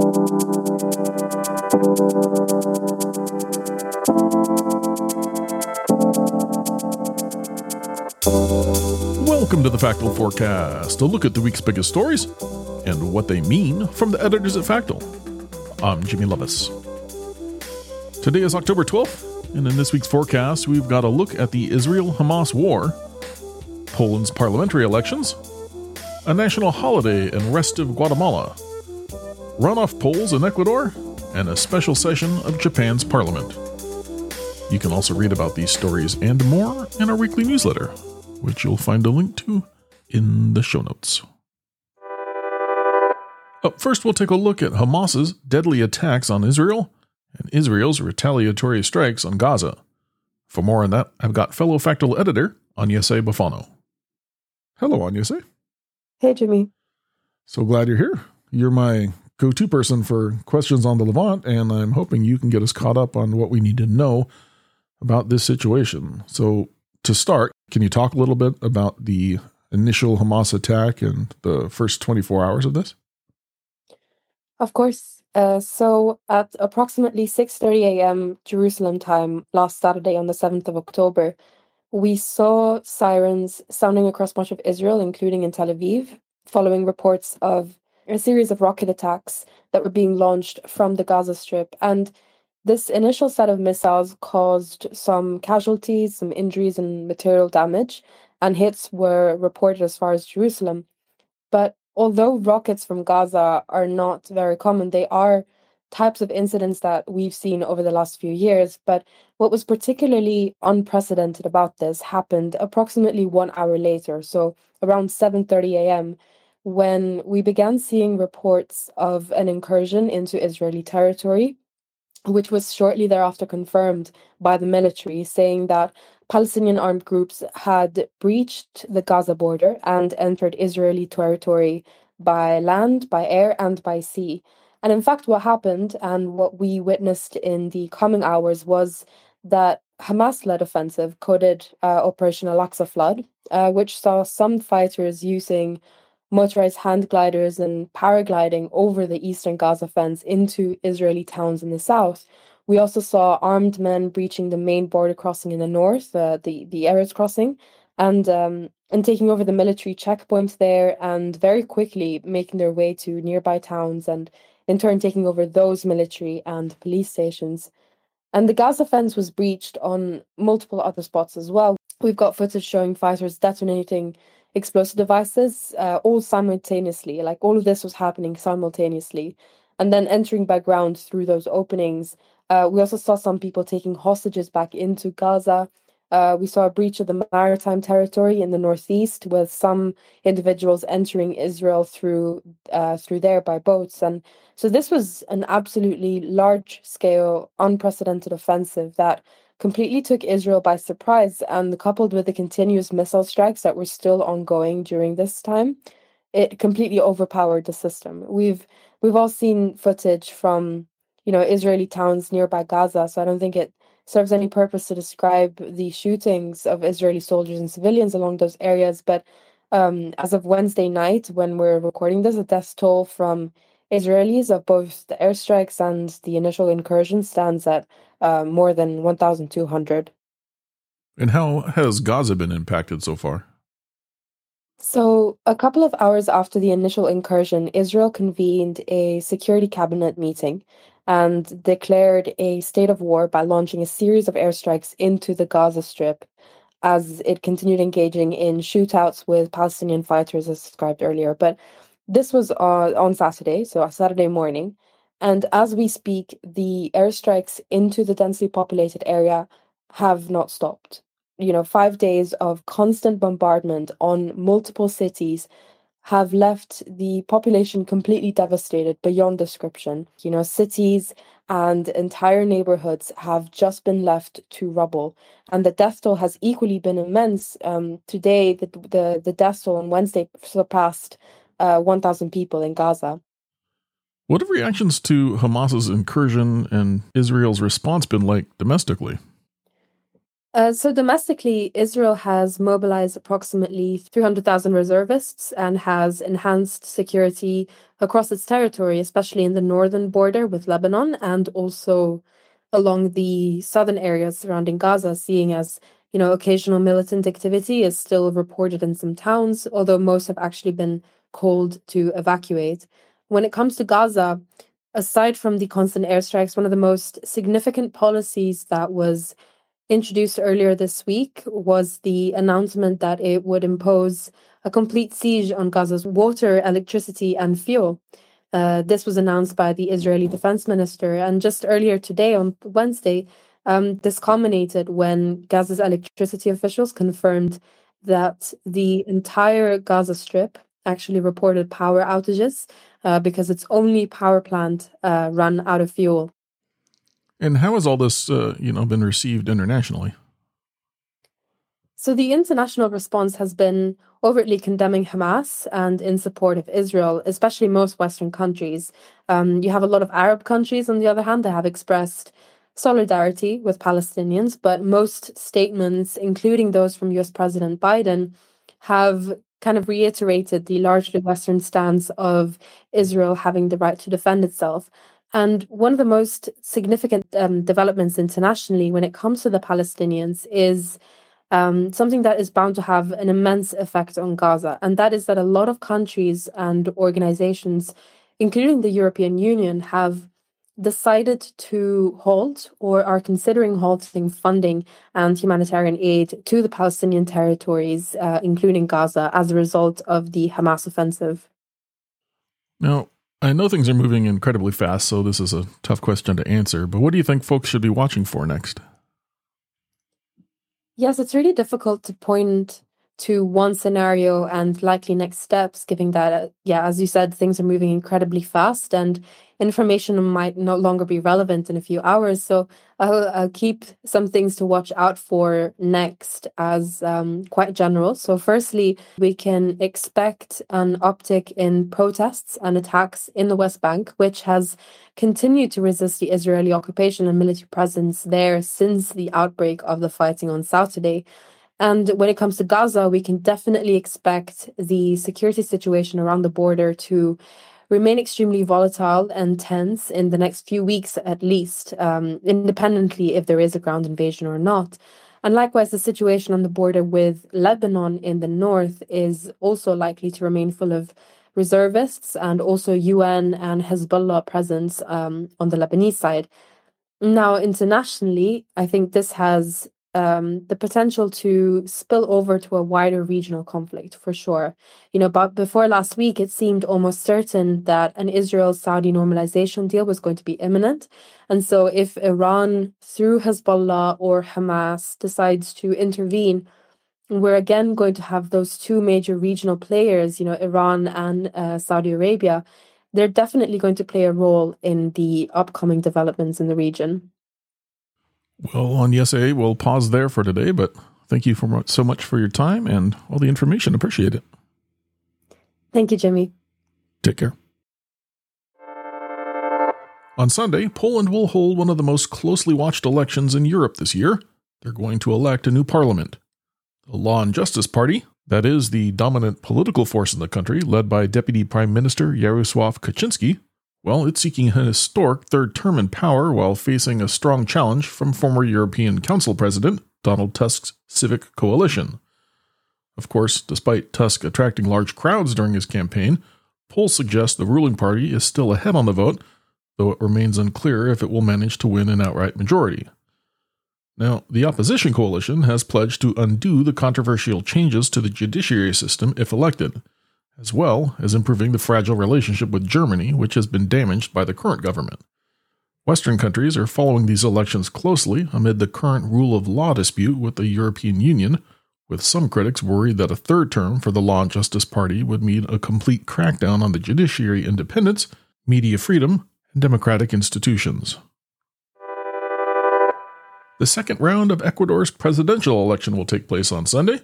Welcome to the Factal Forecast, a look at the week's biggest stories and what they mean from the editors at Factal. I'm Jimmy Lovaas. Today is October 12th, and in this week's forecast, we've got a look at the Israel Hamas war, Poland's parliamentary elections, a national holiday in rest of Guatemala, runoff polls in Ecuador, and a special session of Japan's parliament. You can also read about these stories and more in our weekly newsletter, which you'll find a link to in the show notes. Up first, we'll take a look at Hamas's deadly attacks on Israel and Israel's retaliatory strikes on Gaza. For more on that, I've got fellow Factal editor Agnese Boffano. Hello, Agnese. Hey, Jimmy. So glad you're here. You're my go to person for questions on the Levant, and I'm hoping you can get us caught up on what we need to know about this situation. So, to start, can you talk a little bit about the initial Hamas attack and the first 24 hours of this? Of course. Uh, so at approximately 6:30 a.m. Jerusalem time last Saturday on the 7th of October, we saw sirens sounding across much of Israel, including in Tel Aviv, following reports of a series of rocket attacks that were being launched from the Gaza Strip. And this initial set of missiles caused some casualties, some injuries, and material damage, and hits were reported as far as Jerusalem. But although rockets from Gaza are not very common, they are types of incidents that we've seen over the last few years. But what was particularly unprecedented about this happened approximately one hour later, so around 7:30 a.m., when we began seeing reports of an incursion into Israeli territory which was shortly thereafter confirmed by the military, saying that Palestinian armed groups had breached the Gaza border and entered Israeli territory by land, by air, and by sea. And in fact, what happened and what we witnessed in the coming hours was that Hamas led offensive, coded uh, Operation Al Aqsa Flood, uh, which saw some fighters using motorized hand gliders and paragliding over the eastern Gaza fence into Israeli towns in the south. We also saw armed men breaching the main border crossing in the north, uh, the the Erez crossing, and um, and taking over the military checkpoints there, and very quickly making their way to nearby towns, and in turn taking over those military and police stations. And the Gaza fence was breached on multiple other spots as well. We've got footage showing fighters detonating explosive devices uh, all simultaneously. Like all of this was happening simultaneously. And then entering by ground through those openings. Uh, we also saw some people taking hostages back into Gaza. Uh, we saw a breach of the maritime territory in the northeast, with some individuals entering Israel through uh, through there by boats, and so this was an absolutely large-scale, unprecedented offensive that completely took Israel by surprise. And coupled with the continuous missile strikes that were still ongoing during this time, it completely overpowered the system. We've we've all seen footage from you know Israeli towns nearby Gaza, so I don't think it serves any purpose to describe the shootings of Israeli soldiers and civilians along those areas. But um, as of Wednesday night, when we're recording this, a death toll from Israelis of both the airstrikes and the initial incursion stands at uh, more than 1,200. And how has Gaza been impacted so far? So, a couple of hours after the initial incursion, Israel convened a security cabinet meeting and declared a state of war by launching a series of airstrikes into the Gaza Strip as it continued engaging in shootouts with Palestinian fighters, as described earlier. But this was uh, on Saturday, so a Saturday morning. And as we speak, the airstrikes into the densely populated area have not stopped. You know, five days of constant bombardment on multiple cities have left the population completely devastated beyond description. You know, cities and entire neighborhoods have just been left to rubble. And the death toll has equally been immense. Um, today, the, the, the death toll on Wednesday surpassed uh, 1,000 people in Gaza. What have reactions to Hamas's incursion and Israel's response been like domestically? Uh, so domestically, Israel has mobilized approximately 300,000 reservists and has enhanced security across its territory, especially in the northern border with Lebanon and also along the southern areas surrounding Gaza, seeing as you know occasional militant activity is still reported in some towns, although most have actually been called to evacuate. When it comes to Gaza, aside from the constant airstrikes, one of the most significant policies that was introduced earlier this week was the announcement that it would impose a complete siege on Gaza's water, electricity, and fuel. Uh, this was announced by the Israeli defense minister. And just earlier today, on Wednesday, um, this culminated when Gaza's electricity officials confirmed that the entire Gaza Strip actually reported power outages uh, because its only power plant uh, run out of fuel. And how has all this, uh, you know, been received internationally? So the international response has been overtly condemning Hamas and in support of Israel, especially most Western countries. Um, you have a lot of Arab countries, on the other hand, that have expressed solidarity with Palestinians, but most statements, including those from US President Biden, have kind of reiterated the largely Western stance of Israel having the right to defend itself. And one of the most significant um, developments internationally when it comes to the Palestinians is um, something that is bound to have an immense effect on Gaza. And that is that a lot of countries and organizations, including the European Union, have decided to halt or are considering halting funding and humanitarian aid to the Palestinian territories, uh, including Gaza, as a result of the Hamas offensive. Now, I know things are moving incredibly fast, so this is a tough question to answer, but what do you think folks should be watching for next? Yes, it's really difficult to point to one scenario and likely next steps, given that, uh, yeah, as you said, things are moving incredibly fast and information might no longer be relevant in a few hours. So I'll, I'll keep some things to watch out for next as um, quite general. So, firstly, we can expect an uptick in protests and attacks in the West Bank, which has continued to resist the Israeli occupation and military presence there since the outbreak of the fighting on Saturday. And when it comes to Gaza, we can definitely expect the security situation around the border to remain extremely volatile and tense in the next few weeks at least, um, independently if there is a ground invasion or not. And likewise, the situation on the border with Lebanon in the north is also likely to remain full of reservists and also UN and Hezbollah presence um, on the Lebanese side. Now, internationally, I think this has um, the potential to spill over to a wider regional conflict for sure. You know, but before last week, it seemed almost certain that an Israel Saudi normalization deal was going to be imminent. And so, if Iran, through Hezbollah or Hamas, decides to intervene, we're again going to have those two major regional players, you know, Iran and uh, Saudi Arabia. They're definitely going to play a role in the upcoming developments in the region. Well, Agnese, we'll pause there for today, but thank you for so much for your time and all the information. Appreciate it. Thank you, Jimmy. Take care. On Sunday, Poland will hold one of the most closely watched elections in Europe this year. They're going to elect a new parliament. The Law and Justice Party, that is the dominant political force in the country, led by Deputy Prime Minister Jarosław Kaczynski, well, it's seeking an historic third term in power while facing a strong challenge from former European Council President Donald Tusk's Civic Coalition. Of course, despite Tusk attracting large crowds during his campaign, polls suggest the ruling party is still ahead on the vote, though it remains unclear if it will manage to win an outright majority. Now, the opposition coalition has pledged to undo the controversial changes to the judiciary system if elected as well as improving the fragile relationship with Germany, which has been damaged by the current government. Western countries are following these elections closely amid the current rule of law dispute with the European Union, with some critics worried that a third term for the Law and Justice Party would mean a complete crackdown on the judiciary independence, media freedom, and democratic institutions. The second round of Ecuador's presidential election will take place on Sunday.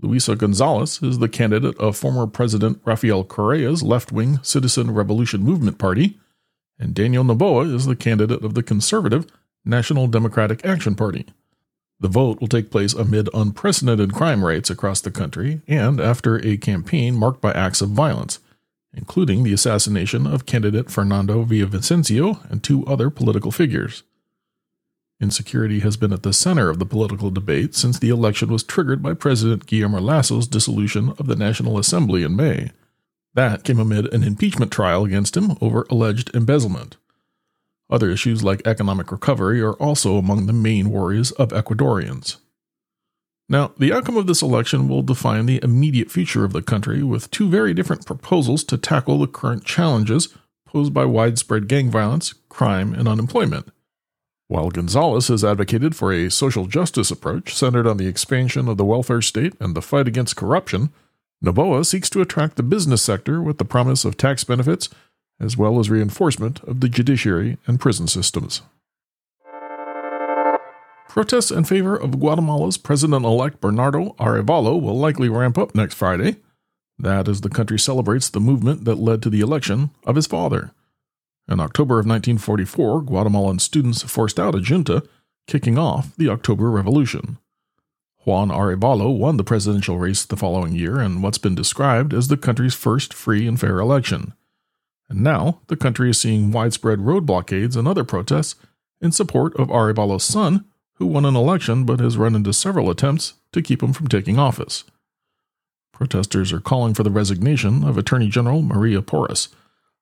Luisa Gonzalez is the candidate of former President Rafael Correa's left wing Citizen Revolution Movement Party, and Daniel Noboa is the candidate of the conservative National Democratic Action Party. The vote will take place amid unprecedented crime rates across the country and after a campaign marked by acts of violence, including the assassination of candidate Fernando Villavicencio and two other political figures. Insecurity has been at the center of the political debate since the election was triggered by President Guillermo Lasso's dissolution of the National Assembly in May. That came amid an impeachment trial against him over alleged embezzlement. Other issues like economic recovery are also among the main worries of Ecuadorians. Now, the outcome of this election will define the immediate future of the country, with two very different proposals to tackle the current challenges posed by widespread gang violence, crime, and unemployment. While Gonzalez has advocated for a social justice approach centered on the expansion of the welfare state and the fight against corruption, Noboa seeks to attract the business sector with the promise of tax benefits as well as reinforcement of the judiciary and prison systems. Protests in favor of Guatemala's president elect Bernardo Arevalo will likely ramp up next Friday. That as the country celebrates the movement that led to the election of his father. In October of 1944, Guatemalan students forced out a junta, kicking off the October Revolution. Juan Arevalo won the presidential race the following year in what's been described as the country's first free and fair election. And now the country is seeing widespread road blockades and other protests in support of Arevalo's son, who won an election but has run into several attempts to keep him from taking office. Protesters are calling for the resignation of Attorney General Maria Porras,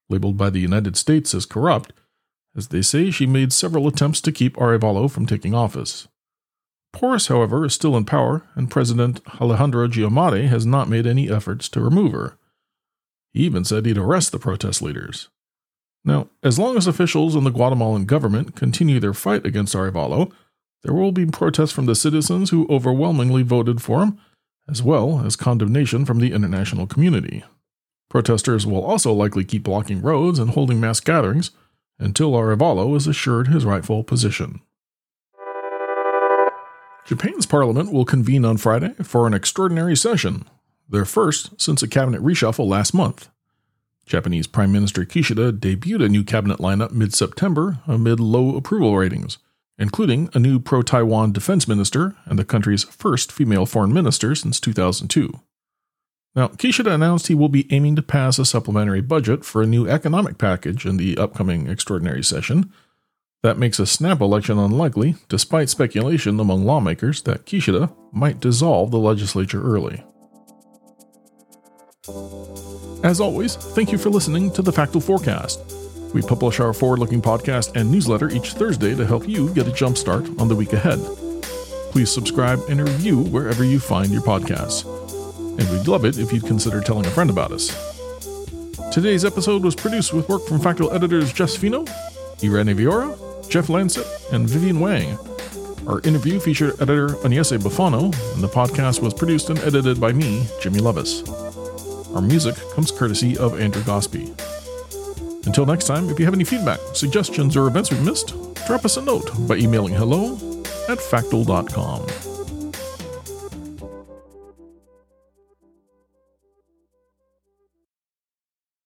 labeled by the United States as corrupt, as they say she made several attempts to keep Arevalo from taking office. Porras, however, is still in power, and President Alejandro Giammattei has not made any efforts to remove her. He even said he'd arrest the protest leaders. Now, as long as officials and the Guatemalan government continue their fight against Arevalo, there will be protests from the citizens who overwhelmingly voted for him, as well as condemnation from the international community. Protesters will also likely keep blocking roads and holding mass gatherings until Arevalo is assured his rightful position. Japan's parliament will convene on Friday for an extraordinary session their first since a cabinet reshuffle last month. Japanese Prime Minister Kishida debuted a new cabinet lineup mid September amid low approval ratings, including a new pro Taiwan defense minister and the country's first female foreign minister since 2002. Now, Kishida announced he will be aiming to pass a supplementary budget for a new economic package in the upcoming extraordinary session. That makes a snap election unlikely, despite speculation among lawmakers that Kishida might dissolve the legislature early. As always, thank you for listening to the Factal Forecast. We publish our forward looking podcast and newsletter each Thursday to help you get a jump start on the week ahead. Please subscribe and review wherever you find your podcasts. And we'd love it if you'd consider telling a friend about us. Today's episode was produced with work from Factal editors Jess Fino, Irene Villora, Jeff Landset, and Vivian Wang. Our interview featured editor Agnese Boffano, and the podcast was produced and edited by me, Jimmy Lovaas. Our music comes courtesy of Andrew Gospe. Until next time, if you have any feedback, suggestions, or events we've missed, drop us a note by emailing hello at factal.com.